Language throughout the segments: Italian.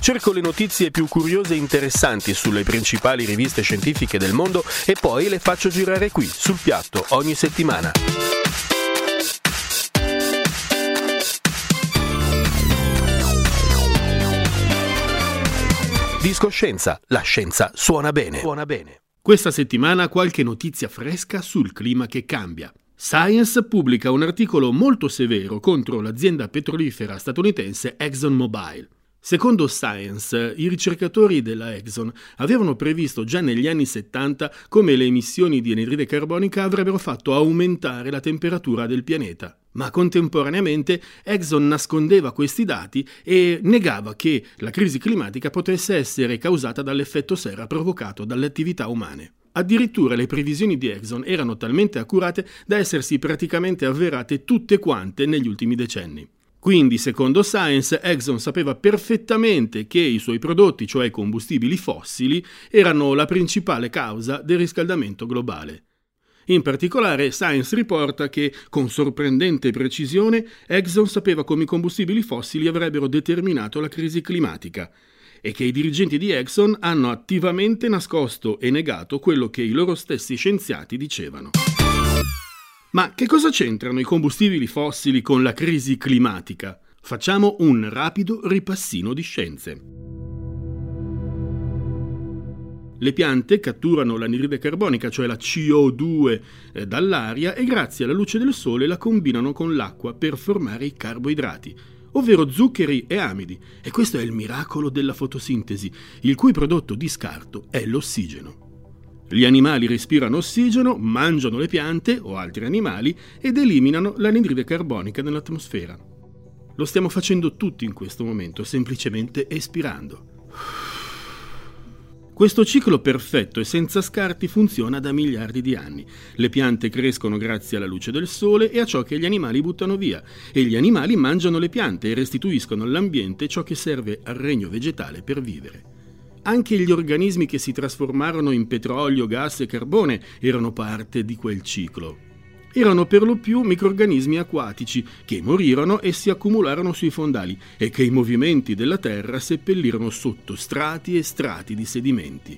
Cerco le notizie più curiose e interessanti sulle principali riviste scientifiche del mondo e poi le faccio girare qui, sul piatto, ogni settimana. Discoscienza, la scienza suona bene. Suona bene. Questa settimana qualche notizia fresca sul clima che cambia. Science pubblica un articolo molto severo contro l'azienda petrolifera statunitense ExxonMobil. Secondo Science, i ricercatori della Exxon avevano previsto già negli anni 70 come le emissioni di anidride carbonica avrebbero fatto aumentare la temperatura del pianeta. Ma contemporaneamente Exxon nascondeva questi dati e negava che la crisi climatica potesse essere causata dall'effetto serra provocato dalle attività umane. Addirittura le previsioni di Exxon erano talmente accurate da essersi praticamente avverate tutte quante negli ultimi decenni. Quindi, secondo Science, Exxon sapeva perfettamente che i suoi prodotti, cioè i combustibili fossili, erano la principale causa del riscaldamento globale. In particolare, Science riporta che, con sorprendente precisione, Exxon sapeva come i combustibili fossili avrebbero determinato la crisi climatica e che i dirigenti di Exxon hanno attivamente nascosto e negato quello che i loro stessi scienziati dicevano. Ma che cosa c'entrano i combustibili fossili con la crisi climatica? Facciamo un rapido ripassino di scienze. Le piante catturano l'anidride carbonica, cioè la CO2, eh, dall'aria e grazie alla luce del sole la combinano con l'acqua per formare i carboidrati, ovvero zuccheri e amidi. E questo è il miracolo della fotosintesi, il cui prodotto di scarto è l'ossigeno. Gli animali respirano ossigeno, mangiano le piante o altri animali ed eliminano l'anidride carbonica nell'atmosfera. Lo stiamo facendo tutti in questo momento, semplicemente espirando. Questo ciclo perfetto e senza scarti funziona da miliardi di anni. Le piante crescono grazie alla luce del sole e a ciò che gli animali buttano via, e gli animali mangiano le piante e restituiscono all'ambiente ciò che serve al regno vegetale per vivere. Anche gli organismi che si trasformarono in petrolio, gas e carbone erano parte di quel ciclo erano per lo più microrganismi acquatici che morirono e si accumularono sui fondali e che i movimenti della terra seppellirono sotto strati e strati di sedimenti.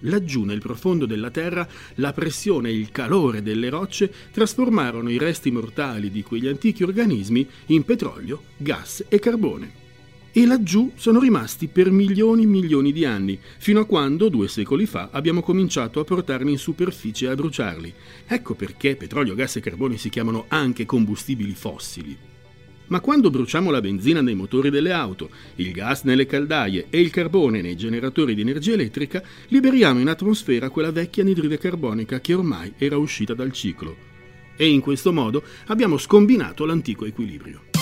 Laggiù nel profondo della terra la pressione e il calore delle rocce trasformarono i resti mortali di quegli antichi organismi in petrolio, gas e carbone e laggiù sono rimasti per milioni e milioni di anni, fino a quando, due secoli fa, abbiamo cominciato a portarli in superficie e a bruciarli. Ecco perché petrolio, gas e carbone si chiamano anche combustibili fossili. Ma quando bruciamo la benzina nei motori delle auto, il gas nelle caldaie e il carbone nei generatori di energia elettrica, liberiamo in atmosfera quella vecchia anidride carbonica che ormai era uscita dal ciclo. E in questo modo abbiamo scombinato l'antico equilibrio.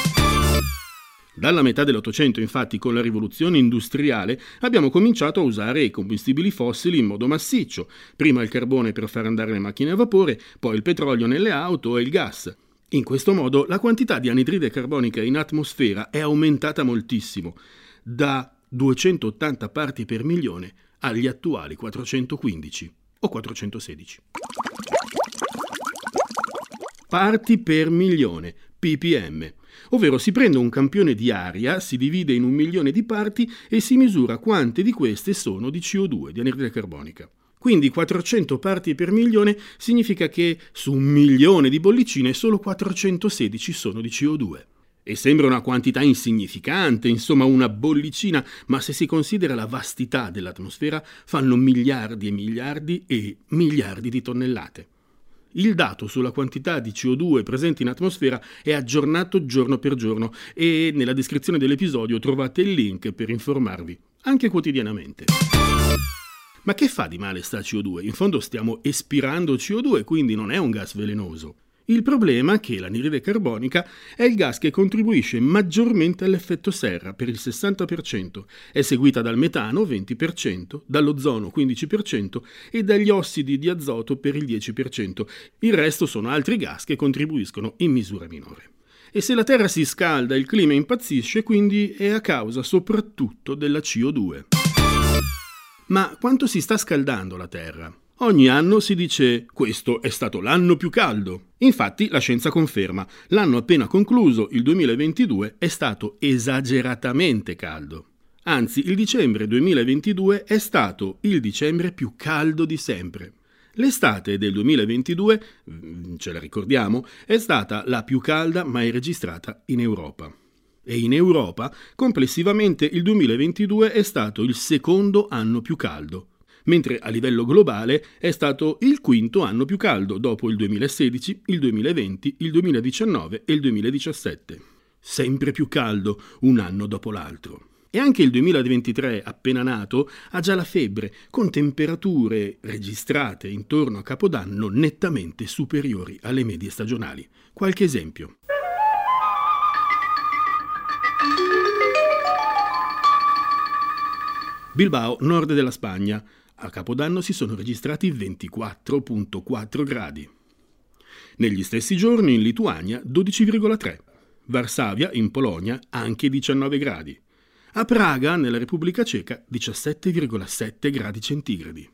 Dalla metà dell'Ottocento, infatti, con la rivoluzione industriale, abbiamo cominciato a usare i combustibili fossili in modo massiccio. Prima il carbone per far andare le macchine a vapore, poi il petrolio nelle auto e il gas. In questo modo la quantità di anidride carbonica in atmosfera è aumentata moltissimo, da 280 parti per milione agli attuali 415 o 416. Parti per milione, ppm ovvero si prende un campione di aria, si divide in un milione di parti e si misura quante di queste sono di CO2, di anidride carbonica. Quindi 400 parti per milione significa che su un milione di bollicine solo 416 sono di CO2. E sembra una quantità insignificante, insomma una bollicina, ma se si considera la vastità dell'atmosfera fanno miliardi e miliardi e miliardi di tonnellate. Il dato sulla quantità di CO2 presente in atmosfera è aggiornato giorno per giorno e nella descrizione dell'episodio trovate il link per informarvi anche quotidianamente. Ma che fa di male sta CO2? In fondo stiamo espirando CO2, quindi non è un gas velenoso. Il problema è che l'anidride carbonica è il gas che contribuisce maggiormente all'effetto serra per il 60%, è seguita dal metano 20%, dall'ozono 15% e dagli ossidi di azoto per il 10%. Il resto sono altri gas che contribuiscono in misura minore. E se la Terra si scalda il clima impazzisce, quindi è a causa soprattutto della CO2. Ma quanto si sta scaldando la Terra? Ogni anno si dice questo è stato l'anno più caldo. Infatti la scienza conferma, l'anno appena concluso, il 2022, è stato esageratamente caldo. Anzi, il dicembre 2022 è stato il dicembre più caldo di sempre. L'estate del 2022, mm, ce la ricordiamo, è stata la più calda mai registrata in Europa. E in Europa, complessivamente, il 2022 è stato il secondo anno più caldo mentre a livello globale è stato il quinto anno più caldo dopo il 2016, il 2020, il 2019 e il 2017. Sempre più caldo un anno dopo l'altro. E anche il 2023, appena nato, ha già la febbre, con temperature registrate intorno a Capodanno nettamente superiori alle medie stagionali. Qualche esempio. Bilbao, nord della Spagna, a Capodanno si sono registrati 24.4 gradi. Negli stessi giorni in Lituania 12,3. Varsavia, in Polonia, anche 19 gradi. A Praga, nella Repubblica Ceca, 17,7 gradi centigradi.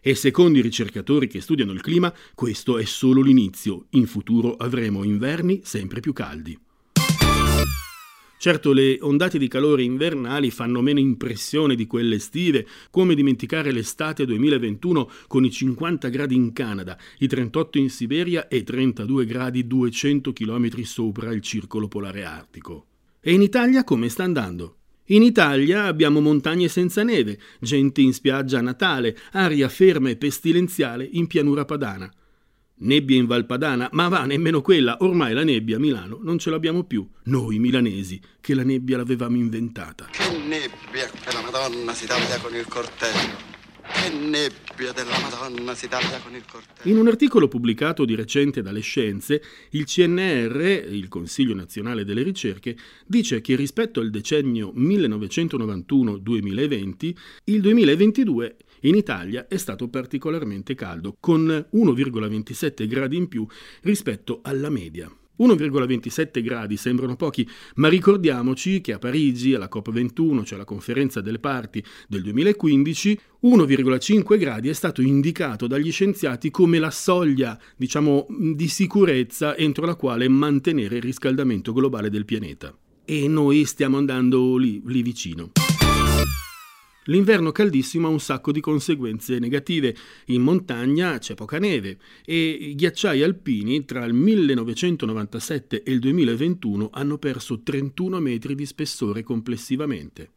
E secondo i ricercatori che studiano il clima, questo è solo l'inizio. In futuro avremo inverni sempre più caldi. Certo le ondate di calore invernali fanno meno impressione di quelle estive, come dimenticare l'estate 2021 con i 50 gradi in Canada, i 38 in Siberia e 32 gradi 200 km sopra il circolo polare artico. E in Italia come sta andando? In Italia abbiamo montagne senza neve, gente in spiaggia a Natale, aria ferma e pestilenziale in pianura padana. Nebbia in Valpadana, ma va nemmeno quella, ormai la nebbia a Milano non ce l'abbiamo più, noi milanesi, che la nebbia l'avevamo inventata. Che nebbia che la Madonna si taglia con il cortello. Che nebbia della Madonna si taglia con il cortello. In un articolo pubblicato di recente dalle Scienze, il CNR, il Consiglio Nazionale delle Ricerche, dice che rispetto al decennio 1991-2020, il 2022 in Italia è stato particolarmente caldo, con 1,27 gradi in più rispetto alla media. 1,27 gradi sembrano pochi, ma ricordiamoci che a Parigi, alla COP21, cioè la conferenza delle parti del 2015, 1,5 gradi è stato indicato dagli scienziati come la soglia, diciamo, di sicurezza entro la quale mantenere il riscaldamento globale del pianeta. E noi stiamo andando lì, lì vicino. L'inverno caldissimo ha un sacco di conseguenze negative. In montagna c'è poca neve e i ghiacciai alpini tra il 1997 e il 2021 hanno perso 31 metri di spessore complessivamente.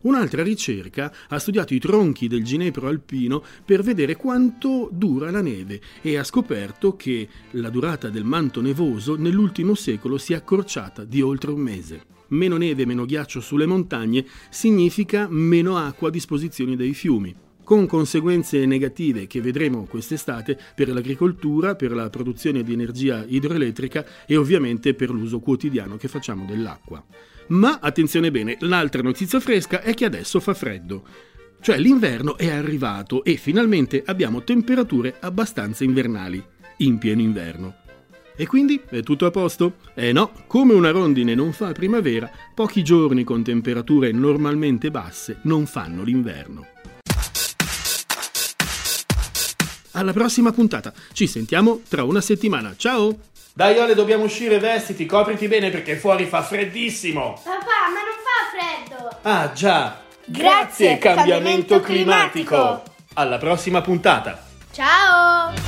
Un'altra ricerca ha studiato i tronchi del ginepro alpino per vedere quanto dura la neve e ha scoperto che la durata del manto nevoso nell'ultimo secolo si è accorciata di oltre un mese. Meno neve e meno ghiaccio sulle montagne significa meno acqua a disposizione dei fiumi con conseguenze negative che vedremo quest'estate per l'agricoltura, per la produzione di energia idroelettrica e ovviamente per l'uso quotidiano che facciamo dell'acqua. Ma attenzione bene, l'altra notizia fresca è che adesso fa freddo. Cioè l'inverno è arrivato e finalmente abbiamo temperature abbastanza invernali, in pieno inverno. E quindi è tutto a posto? Eh no, come una rondine non fa primavera, pochi giorni con temperature normalmente basse non fanno l'inverno. Alla prossima puntata, ci sentiamo tra una settimana. Ciao! Dai Ole, dobbiamo uscire, vestiti, copriti bene perché fuori fa freddissimo! Papà, ma non fa freddo! Ah già! Grazie, cambiamento climatico. Alla prossima puntata! Ciao!